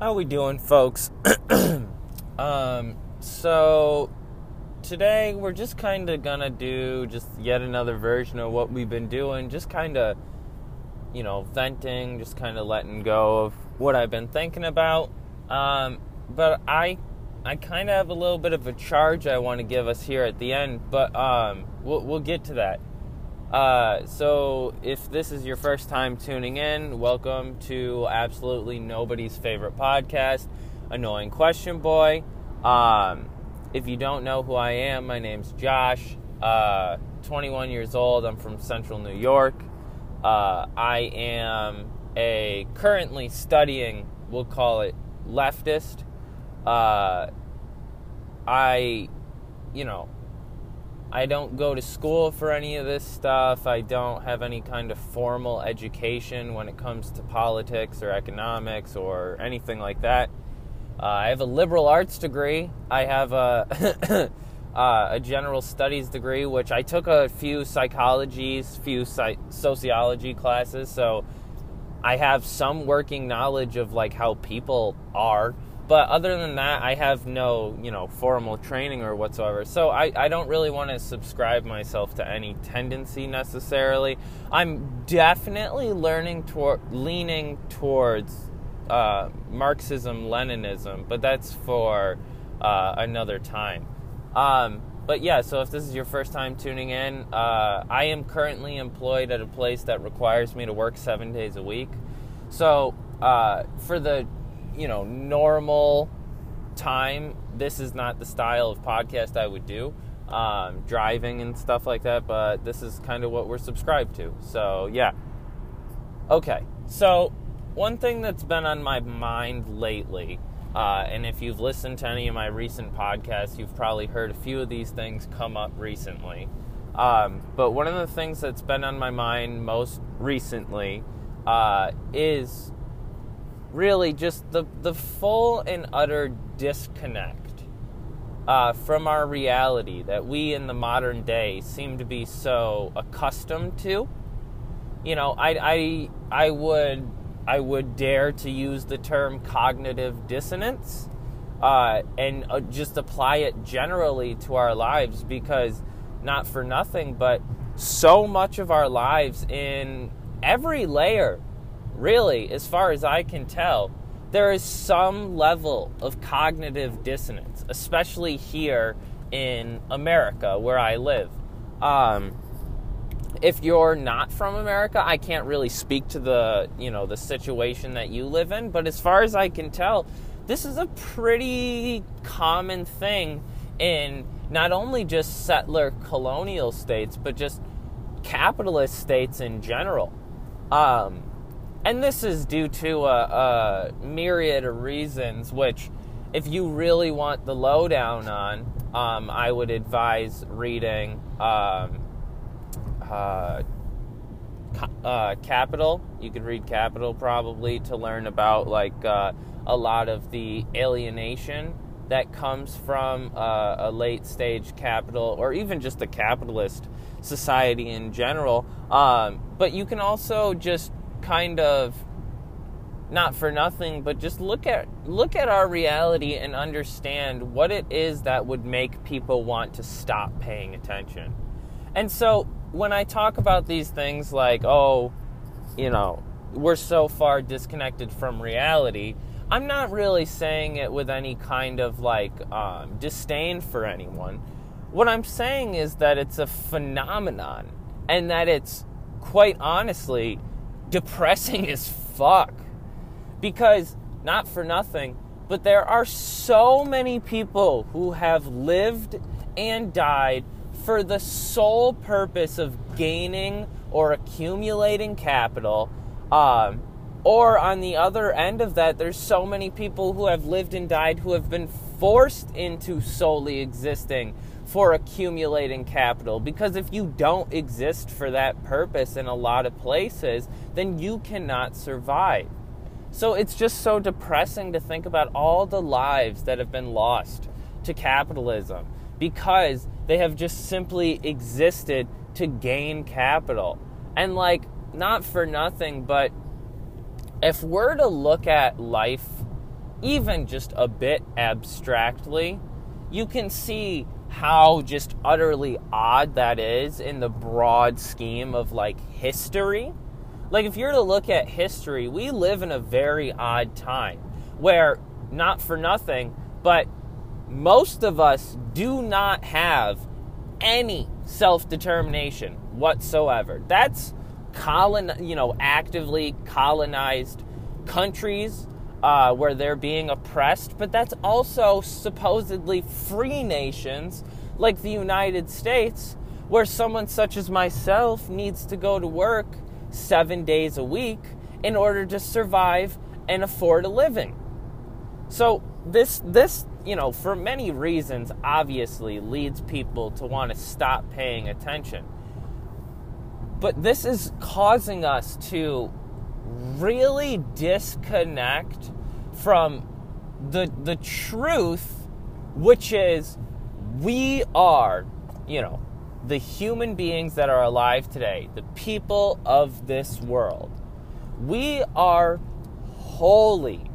How we doing, folks? um, so today we're just kind of gonna do just yet another version of what we've been doing, just kind of, you know, venting, just kind of letting go of what I've been thinking about. Um, but I, I kind of have a little bit of a charge I want to give us here at the end, but um, we'll, we'll get to that. Uh, so, if this is your first time tuning in, welcome to absolutely nobody's favorite podcast, Annoying Question Boy. Um, if you don't know who I am, my name's Josh. Uh, 21 years old. I'm from Central New York. Uh, I am a currently studying, we'll call it leftist. Uh, I, you know, I don't go to school for any of this stuff. I don't have any kind of formal education when it comes to politics or economics or anything like that. Uh, I have a liberal arts degree. I have a, uh, a general studies degree, which I took a few psychologies, few sociology classes, so I have some working knowledge of like how people are. But other than that, I have no, you know, formal training or whatsoever. So I, I don't really want to subscribe myself to any tendency necessarily. I'm definitely learning toward leaning towards uh, Marxism, Leninism, but that's for uh, another time. Um, but yeah, so if this is your first time tuning in, uh, I am currently employed at a place that requires me to work seven days a week. So uh, for the you know, normal time, this is not the style of podcast I would do. Um, driving and stuff like that, but this is kind of what we're subscribed to. So, yeah. Okay, so one thing that's been on my mind lately, uh, and if you've listened to any of my recent podcasts, you've probably heard a few of these things come up recently. Um, but one of the things that's been on my mind most recently uh, is really just the, the full and utter disconnect uh, from our reality that we in the modern day seem to be so accustomed to. You know, I, I, I would I would dare to use the term cognitive dissonance uh, and uh, just apply it generally to our lives because not for nothing, but so much of our lives in every layer really, as far as I can tell, there is some level of cognitive dissonance, especially here in America where I live. Um, if you're not from America, I can't really speak to the you know the situation that you live in, but as far as I can tell, this is a pretty common thing in not only just settler colonial states, but just capitalist states in general. Um, and this is due to a, a, myriad of reasons, which, if you really want the lowdown on, um, I would advise reading um, uh, uh, Capital. You could read Capital probably to learn about like uh, a lot of the alienation that comes from uh, a late stage capital or even just a capitalist society in general. Um, but you can also just kind of not for nothing, but just look at look at our reality and understand what it is that would make people want to stop paying attention. And so when I talk about these things like, oh, you know, we're so far disconnected from reality, I'm not really saying it with any kind of like um, disdain for anyone. What I'm saying is that it's a phenomenon and that it's quite honestly depressing as fuck. Because, not for nothing, but there are so many people who have lived and died for the sole purpose of gaining or accumulating capital. Um, or on the other end of that, there's so many people who have lived and died who have been forced into solely existing for accumulating capital. Because if you don't exist for that purpose in a lot of places, then you cannot survive. So it's just so depressing to think about all the lives that have been lost to capitalism because they have just simply existed to gain capital. And, like, not for nothing, but if we're to look at life even just a bit abstractly, you can see how just utterly odd that is in the broad scheme of like history. Like, if you're to look at history, we live in a very odd time where, not for nothing, but most of us do not have any self determination whatsoever. That's colon, you know, actively colonized countries uh, where they're being oppressed, but that's also supposedly free nations like the United States, where someone such as myself needs to go to work seven days a week in order to survive and afford a living. So this this you know for many reasons obviously leads people to want to stop paying attention. But this is causing us to really disconnect from the the truth which is we are, you know, the human beings that are alive today, the people of this world. We are wholly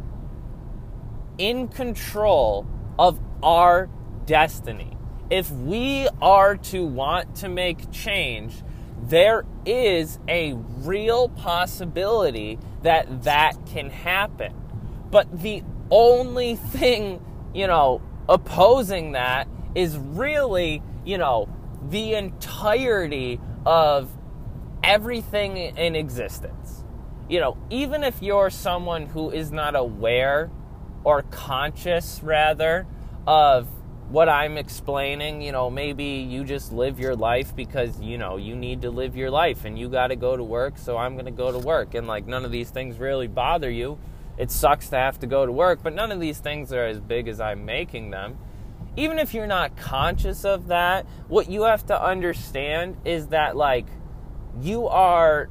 in control of our destiny. If we are to want to make change, there is a real possibility that that can happen. But the only thing, you know, opposing that is really, you know, the entirety of everything in existence. You know, even if you're someone who is not aware or conscious, rather, of what I'm explaining, you know, maybe you just live your life because, you know, you need to live your life and you got to go to work, so I'm going to go to work. And, like, none of these things really bother you. It sucks to have to go to work, but none of these things are as big as I'm making them. Even if you're not conscious of that, what you have to understand is that, like, you are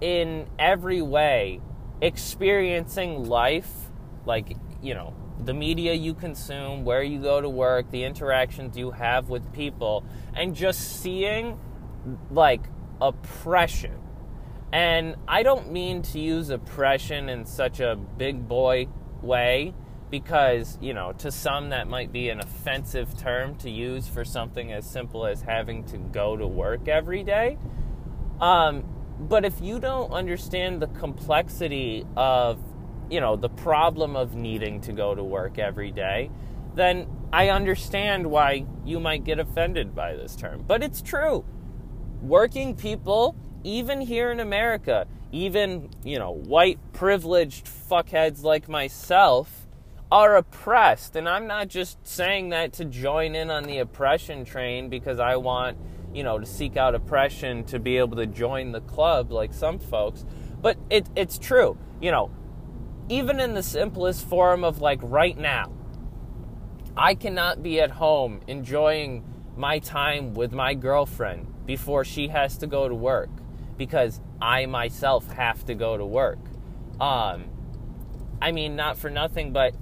in every way experiencing life, like, you know, the media you consume, where you go to work, the interactions you have with people, and just seeing like oppression. And I don't mean to use oppression in such a big boy way because, you know, to some that might be an offensive term to use for something as simple as having to go to work every day. Um, but if you don't understand the complexity of you know, the problem of needing to go to work every day, then I understand why you might get offended by this term. But it's true. Working people, even here in America, even, you know, white privileged fuckheads like myself, are oppressed. And I'm not just saying that to join in on the oppression train because I want, you know, to seek out oppression to be able to join the club like some folks. But it, it's true. You know, even in the simplest form of like right now, I cannot be at home enjoying my time with my girlfriend before she has to go to work because I myself have to go to work. Um, I mean, not for nothing, but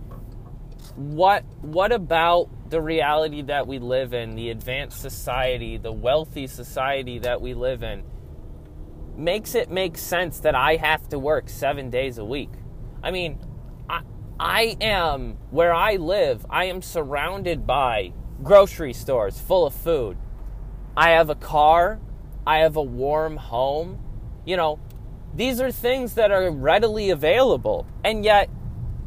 what what about the reality that we live in, the advanced society, the wealthy society that we live in, makes it make sense that I have to work seven days a week? I mean, I, I am where I live, I am surrounded by grocery stores full of food. I have a car, I have a warm home. You know, these are things that are readily available. And yet,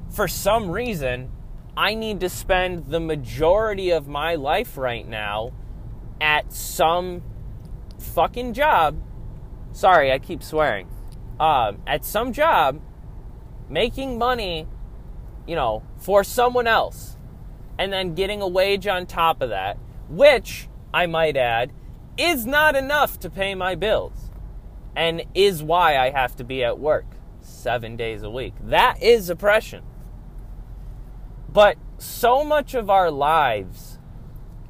for some reason, I need to spend the majority of my life right now at some fucking job. Sorry, I keep swearing. Um, at some job making money, you know, for someone else and then getting a wage on top of that, which I might add is not enough to pay my bills and is why I have to be at work seven days a week. That is oppression. But so much of our lives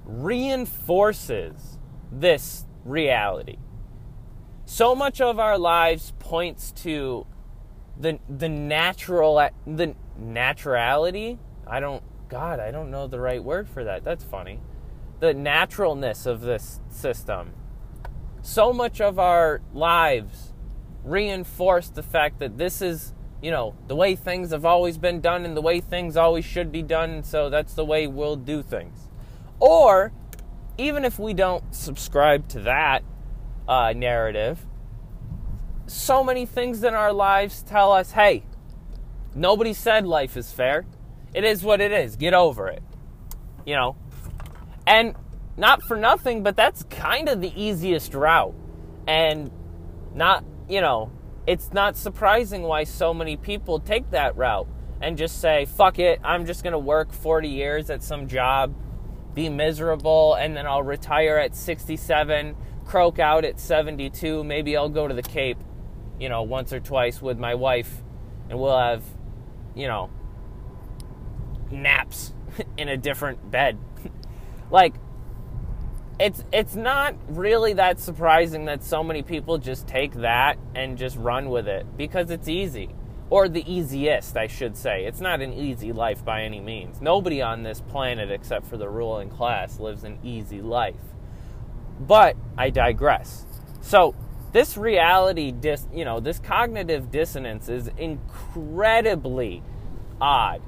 reinforces this reality. So much of our lives points to the the natural the naturality? I don't god i don't know the right word for that. That's funny. The naturalness of this system. So much of our lives reinforce the fact that this is you know, the way things have always been done and the way things always should be done, so that's the way we'll do things. Or, even if we don't subscribe to that uh, narrative, so many things in our lives tell us hey, nobody said life is fair. It is what it is. Get over it. You know? And not for nothing, but that's kind of the easiest route. And not, you know, it's not surprising why so many people take that route and just say, fuck it, I'm just going to work 40 years at some job, be miserable, and then I'll retire at 67, croak out at 72. Maybe I'll go to the Cape, you know, once or twice with my wife, and we'll have, you know, naps in a different bed. like, it's it's not really that surprising that so many people just take that and just run with it because it's easy or the easiest I should say. It's not an easy life by any means. Nobody on this planet except for the ruling class lives an easy life. But I digress. So, this reality dis, you know, this cognitive dissonance is incredibly odd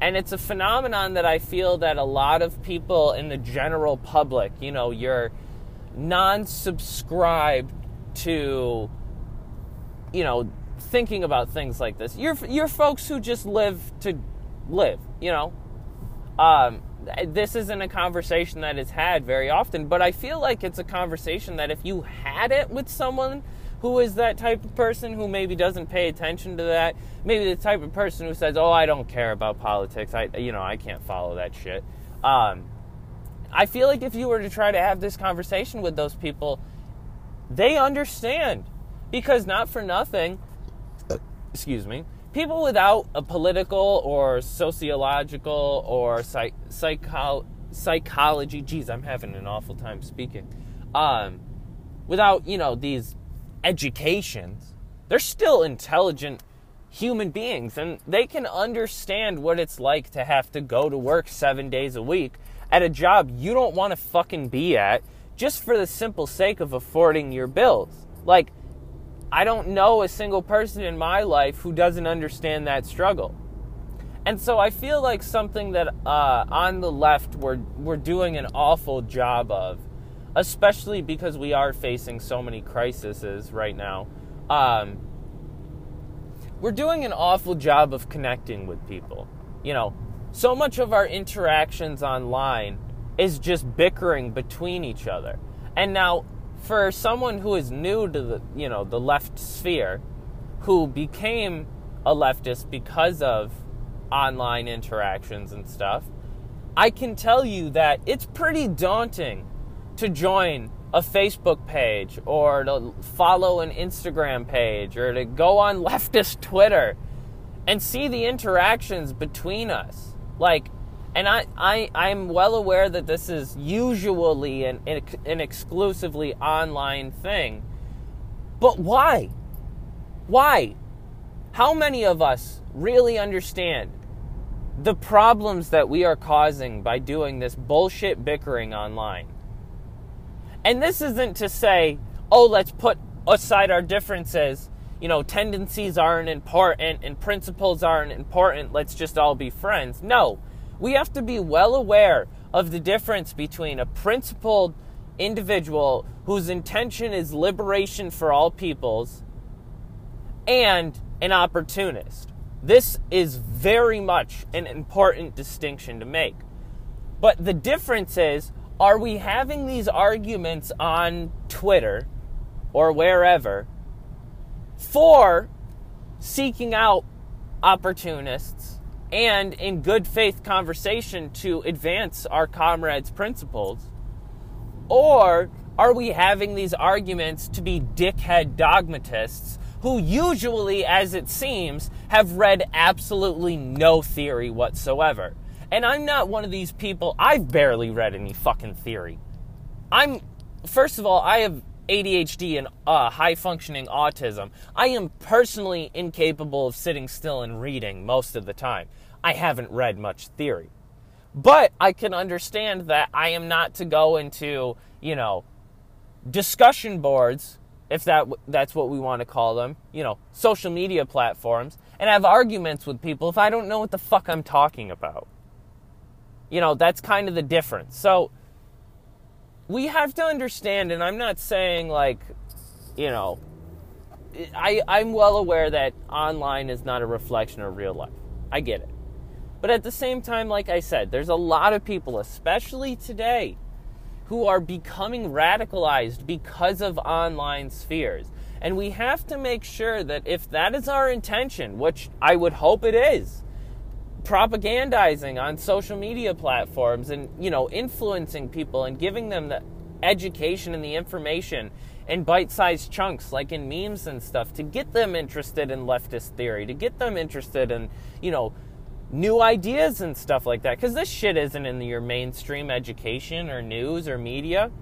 and it's a phenomenon that I feel that a lot of people in the general public, you know, you're non-subscribed to, you know, thinking about things like this. You're you're folks who just live to live, you know. Um, this isn't a conversation that is had very often, but I feel like it's a conversation that if you had it with someone who is that type of person who maybe doesn't pay attention to that. Maybe the type of person who says, "Oh, I don't care about politics. I, you know, I can't follow that shit." Um, I feel like if you were to try to have this conversation with those people, they understand because not for nothing. Excuse me. People without a political or sociological or psych, psycho, psychology, geez, I'm having an awful time speaking. Um, without you know these educations, they're still intelligent human beings and they can understand what it's like to have to go to work seven days a week at a job you don't want to fucking be at just for the simple sake of affording your bills. Like, I don't know a single person in my life who doesn't understand that struggle. And so I feel like something that uh, on the left we're, we're doing an awful job of especially because we are facing so many crises right now. Um, we're doing an awful job of connecting with people. You know, so much of our interactions online is just bickering between each other. And now, for someone who is new to the, you know, the left sphere, who became a leftist because of online interactions and stuff, I can tell you that it's pretty daunting to join a Facebook page or to follow an Instagram page or to go on leftist Twitter and see the interactions between us. Like, and I, I, I'm well aware that this is usually an, an exclusively online thing. But why? Why? How many of us really understand the problems that we are causing by doing this bullshit bickering online? And this isn't to say, oh, let's put aside our differences. You know, tendencies aren't important and principles aren't important. Let's just all be friends. No, we have to be well aware of the difference between a principled individual whose intention is liberation for all peoples and an opportunist. This is very much an important distinction to make. But the difference is are we having these arguments on Twitter or wherever for seeking out opportunists and in good faith conversation to advance our comrades' principles? Or are we having these arguments to be dickhead dogmatists who usually, as it seems, have read absolutely no theory whatsoever? And I'm not one of these people, I've barely read any fucking theory. I'm, first of all, I have ADHD and uh, high functioning autism. I am personally incapable of sitting still and reading most of the time. I haven't read much theory. But I can understand that I am not to go into, you know, discussion boards, if that that's what we want to call them, you know, social media platforms and have arguments with people if I don't know what the fuck I'm talking about. You know, that's kind of the difference. So we have to understand, and I'm not saying like, you know, I, I'm well aware that online is not a reflection of real life. I get it. But at the same time, like I said, there's a lot of people, especially today, who are becoming radicalized because of online spheres. And we have to make sure that if that is our intention, which I would hope it is, propagandizing on social media platforms and, you know, influencing people and giving them the education and the information in bite-sized chunks like in memes and stuff to get them interested in leftist theory, to get them interested in, you know, new ideas and stuff like that cuz this shit isn't in your mainstream education or news or media.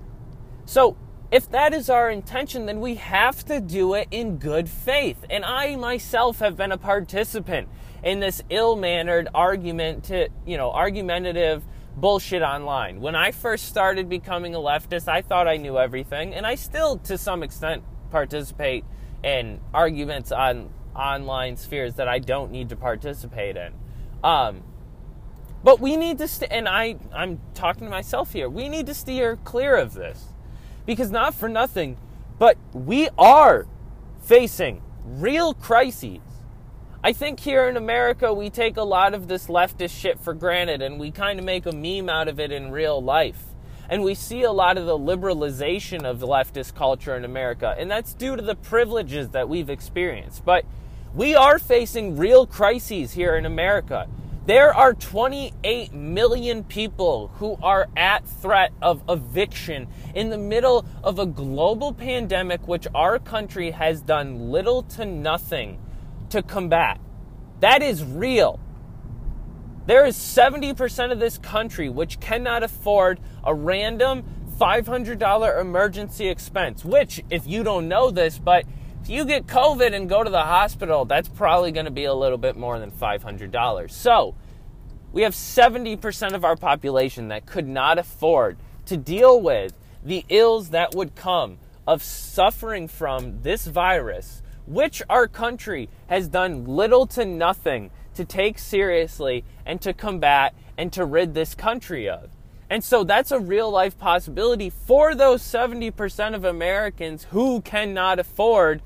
So, if that is our intention, then we have to do it in good faith. And I myself have been a participant in this ill-mannered argument to, you know, argumentative bullshit online. When I first started becoming a leftist, I thought I knew everything, and I still to some extent participate in arguments on online spheres that I don't need to participate in. Um, but we need to, st- and I, I'm talking to myself here. We need to steer clear of this because not for nothing, but we are facing real crises. I think here in America, we take a lot of this leftist shit for granted and we kind of make a meme out of it in real life. And we see a lot of the liberalization of leftist culture in America, and that's due to the privileges that we've experienced. But we are facing real crises here in America. There are 28 million people who are at threat of eviction in the middle of a global pandemic, which our country has done little to nothing to combat. That is real. There is 70% of this country which cannot afford a random $500 emergency expense, which, if you don't know this, but if you get COVID and go to the hospital, that's probably going to be a little bit more than $500. So, we have 70% of our population that could not afford to deal with the ills that would come of suffering from this virus, which our country has done little to nothing to take seriously and to combat and to rid this country of. And so that's a real life possibility for those 70% of Americans who cannot afford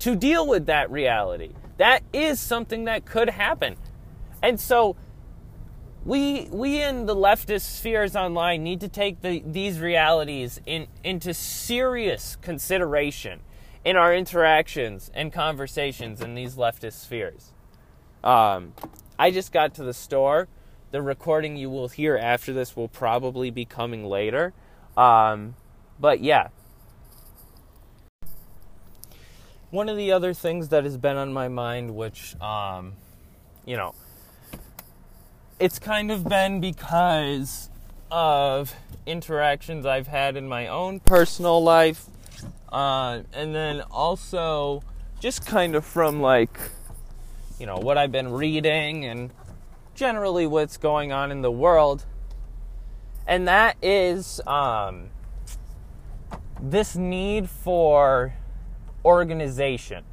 to deal with that reality. That is something that could happen. And so we we in the leftist spheres online need to take the, these realities in, into serious consideration in our interactions and conversations in these leftist spheres. Um, I just got to the store. The recording you will hear after this will probably be coming later. Um, but yeah, one of the other things that has been on my mind, which, um, you know, it's kind of been because of interactions I've had in my own personal life, uh, and then also just kind of from like, you know, what I've been reading and generally what's going on in the world. And that is um, this need for organization.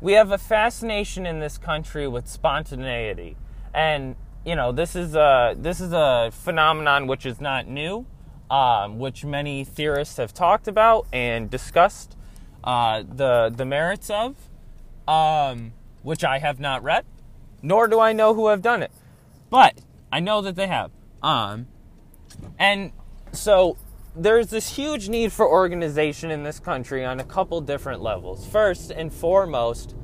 We have a fascination in this country with spontaneity. And, you know, this is a, this is a phenomenon which is not new, um, which many theorists have talked about and discussed uh, the, the merits of, um, which I have not read, nor do I know who have done it. But I know that they have. Um, and so there's this huge need for organization in this country on a couple different levels. First and foremost,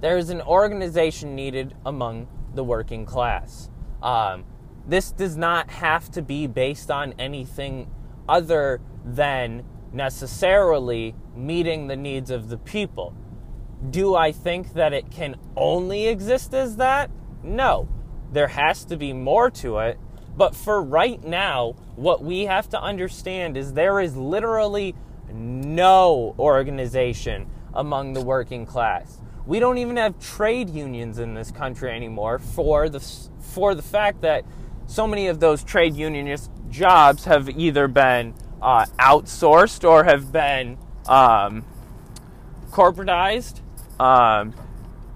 there's an organization needed among the working class. Um, this does not have to be based on anything other than necessarily meeting the needs of the people. Do I think that it can only exist as that? No. There has to be more to it, but for right now, what we have to understand is there is literally no organization among the working class. We don't even have trade unions in this country anymore for the for the fact that so many of those trade unionist jobs have either been uh, outsourced or have been um, corporatized. Um,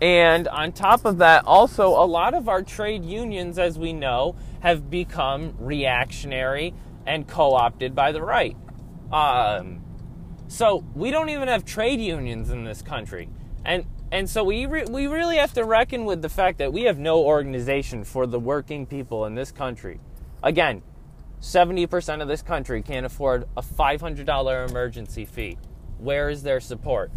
And on top of that, also, a lot of our trade unions, as we know, have become reactionary and co opted by the right. Um, so we don't even have trade unions in this country. And and so we re- we really have to reckon with the fact that we have no organization for the working people in this country. Again, 70% of this country can't afford a $500 emergency fee. Where is their support?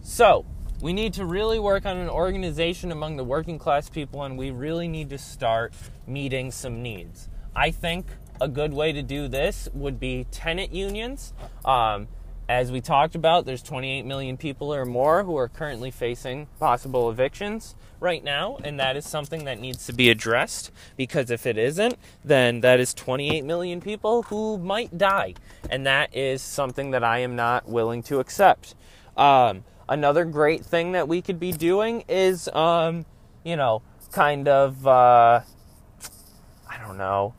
So, we need to really work on an organization among the working class people, and we really need to start meeting some needs. I think a good way to do this would be tenant unions. Um, as we talked about, there's 28 million people or more who are currently facing possible evictions right now, and that is something that needs to be addressed because if it isn't, then that is 28 million people who might die, and that is something that I am not willing to accept. Um, another great thing that we could be doing is, um, you know, kind of, uh, I don't know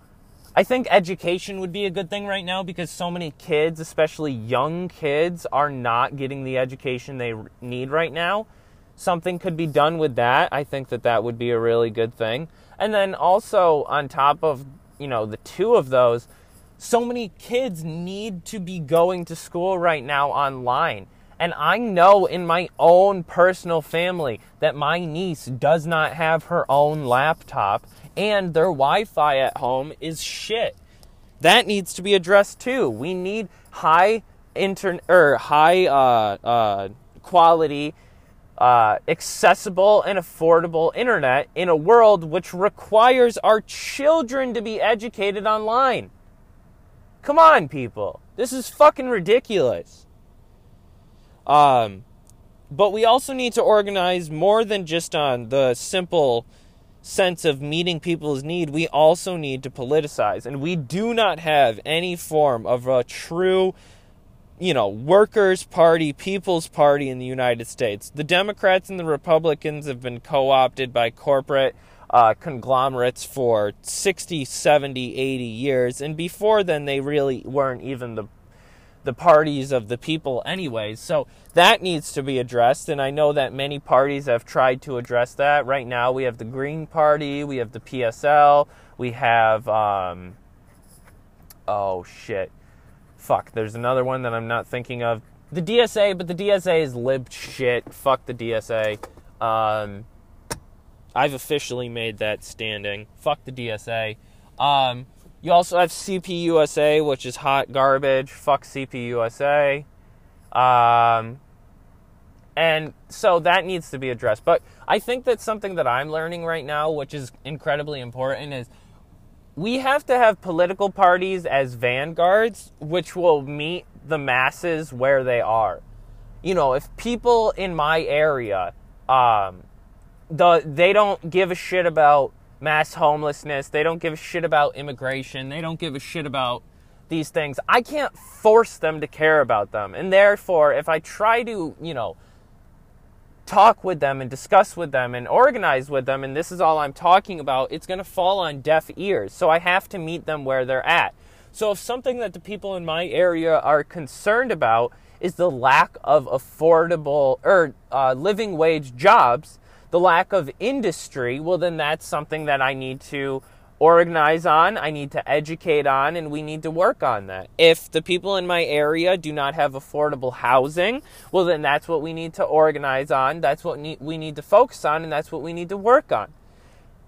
I think education would be a good thing right now because so many kids, especially young kids, are not getting the education they need right now. Something could be done with that. I think that that would be a really good thing. And then also on top of, you know, the two of those, so many kids need to be going to school right now online. And I know in my own personal family that my niece does not have her own laptop and their Wi Fi at home is shit. That needs to be addressed too. We need high internet or high uh, uh, quality, uh, accessible, and affordable internet in a world which requires our children to be educated online. Come on, people. This is fucking ridiculous. Um, but we also need to organize more than just on the simple sense of meeting people's need, we also need to politicize. And we do not have any form of a true, you know, workers' party, people's party in the United States. The Democrats and the Republicans have been co opted by corporate uh, conglomerates for 60, 70, 80 years. And before then, they really weren't even the the parties of the people anyways. So that needs to be addressed and I know that many parties have tried to address that. Right now we have the Green Party, we have the PSL, we have um oh shit. Fuck, there's another one that I'm not thinking of. The DSA, but the DSA is lib shit. Fuck the DSA. Um I've officially made that standing. Fuck the DSA. Um you also have CPUSA, which is hot garbage. Fuck CPUSA. Um, and so that needs to be addressed. But I think that something that I'm learning right now, which is incredibly important, is we have to have political parties as vanguards, which will meet the masses where they are. You know, if people in my area, um, the they don't give a shit about mass homelessness. They don't give a shit about immigration. They don't give a shit about these things. I can't force them to care about them. And therefore, if I try to, you know, talk with them and discuss with them and organize with them, and this is all I'm talking about, it's going to fall on deaf ears. So I have to meet them where they're at. So if something that the people in my area are concerned about is the lack of affordable or uh, living wage jobs, the lack of industry, well, then that's something that I need to organize on, I need to educate on, and we need to work on that. If the people in my area do not have affordable housing, well, then that's what we need to organize on, that's what we need to focus on, and that's what we need to work on.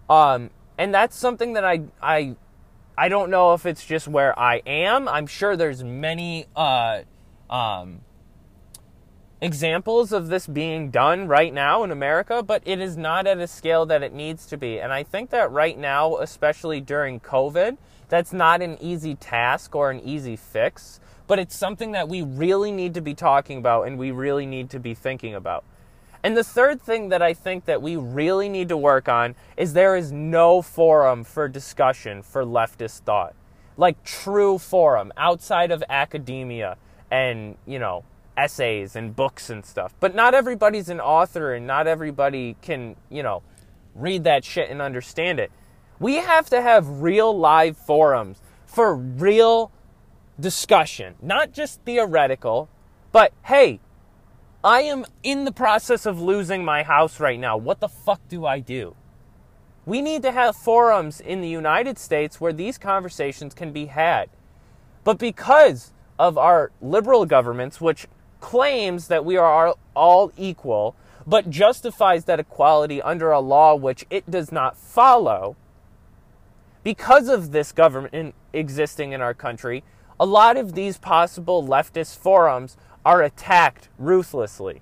Um, and that's something that I, I, I don't know if it's just where I am. I'm sure there's many, uh, um, examples of this being done right now in America, but it is not at a scale that it needs to be. And I think that right now, especially during COVID, that's not an easy task or an easy fix, but it's something that we really need to be talking about and we really need to be thinking about. And the third thing that I think that we really need to work on is there is no forum for discussion for leftist thought. Like true forum outside of academia and, you know, essays and books and stuff. But not everybody's an author and not everybody can, you know, read that shit and understand it. We have to have real live forums for real discussion, not just theoretical, but hey, I am in the process of losing my house right now. What the fuck do I do? We need to have forums in the United States where these conversations can be had. But because of our liberal governments, which claims that we are all equal, but justifies that equality under a law which it does not follow, because of this government existing in our country, a lot of these possible leftist forums are attacked ruthlessly.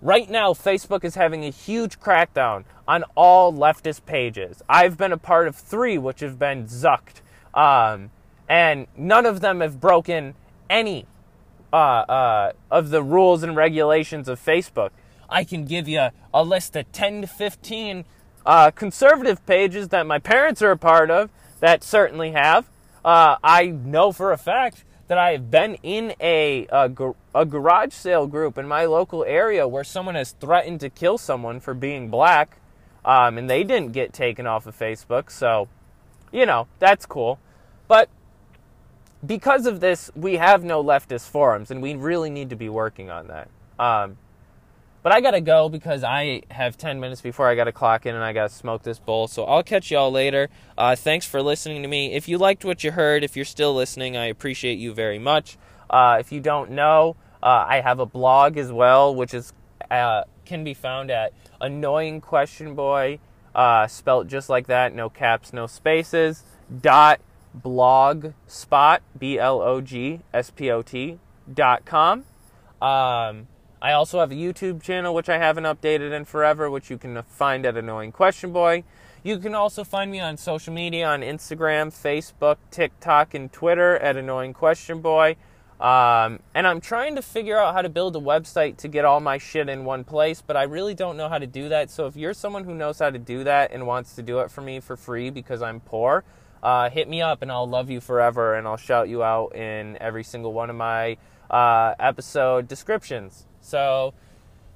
Right now, Facebook is having a huge crackdown on all leftist pages. I've been a part of three which have been zucked, um, and none of them have broken any uh, uh, of the rules and regulations of Facebook. I can give you a list of 10 to 15 uh, conservative pages that my parents are a part of that certainly have. Uh, I know for a fact that I have been in a, a, a, garage sale group in my local area where someone has threatened to kill someone for being black, um, and they didn't get taken off of Facebook. So, you know, that's cool. But because of this, we have no leftist forums, and we really need to be working on that. Um, but I gotta go because I have 10 minutes before I gotta clock in and I gotta smoke this bowl. So I'll catch y'all later. Uh, thanks for listening to me. If you liked what you heard, if you're still listening, I appreciate you very much. Uh, if you don't know, uh, I have a blog as well, which is uh, can be found at Annoying Question Boy, uh, spelt just like that, no caps, no spaces, dot blogspot, B L O G S P O T, dot com. Um, I also have a YouTube channel which I haven't updated in forever, which you can find at Annoying Question Boy. You can also find me on social media on Instagram, Facebook, TikTok, and Twitter at Annoying Question Boy. Um, and I'm trying to figure out how to build a website to get all my shit in one place, but I really don't know how to do that. So if you're someone who knows how to do that and wants to do it for me for free because I'm poor, uh, hit me up and I'll love you forever and I'll shout you out in every single one of my uh, episode descriptions. So,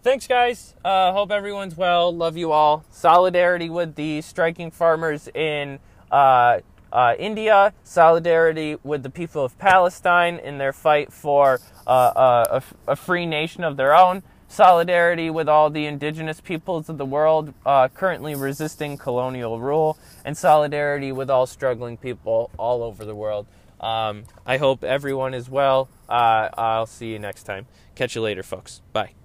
thanks, guys. Uh, hope everyone's well. Love you all. Solidarity with the striking farmers in uh, uh, India. Solidarity with the people of Palestine in their fight for uh, a, a, free nation of their own. Solidarity with all the indigenous peoples of the world uh, currently resisting colonial rule. And solidarity with all struggling people all over the world. Um, I hope everyone is well. Uh, I'll see you next time. Catch you later, folks. Bye.